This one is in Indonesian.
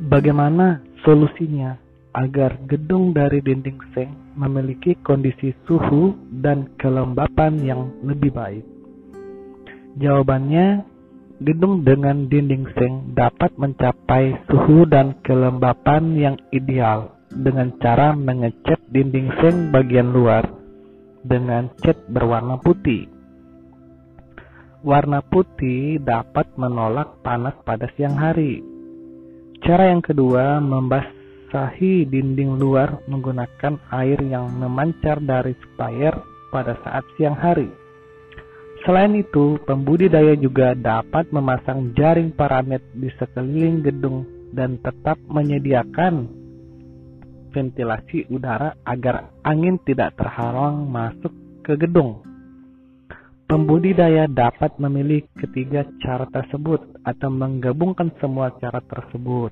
Bagaimana solusinya agar gedung dari dinding seng memiliki kondisi suhu dan kelembapan yang lebih baik? Jawabannya, gedung dengan dinding seng dapat mencapai suhu dan kelembapan yang ideal dengan cara mengecat dinding seng bagian luar dengan cat berwarna putih. Warna putih dapat menolak panas pada siang hari. Cara yang kedua, membasahi dinding luar menggunakan air yang memancar dari sprayer pada saat siang hari. Selain itu, pembudidaya juga dapat memasang jaring paramet di sekeliling gedung dan tetap menyediakan ventilasi udara agar angin tidak terhalang masuk ke gedung. Pembudidaya dapat memilih ketiga cara tersebut atau menggabungkan semua cara tersebut.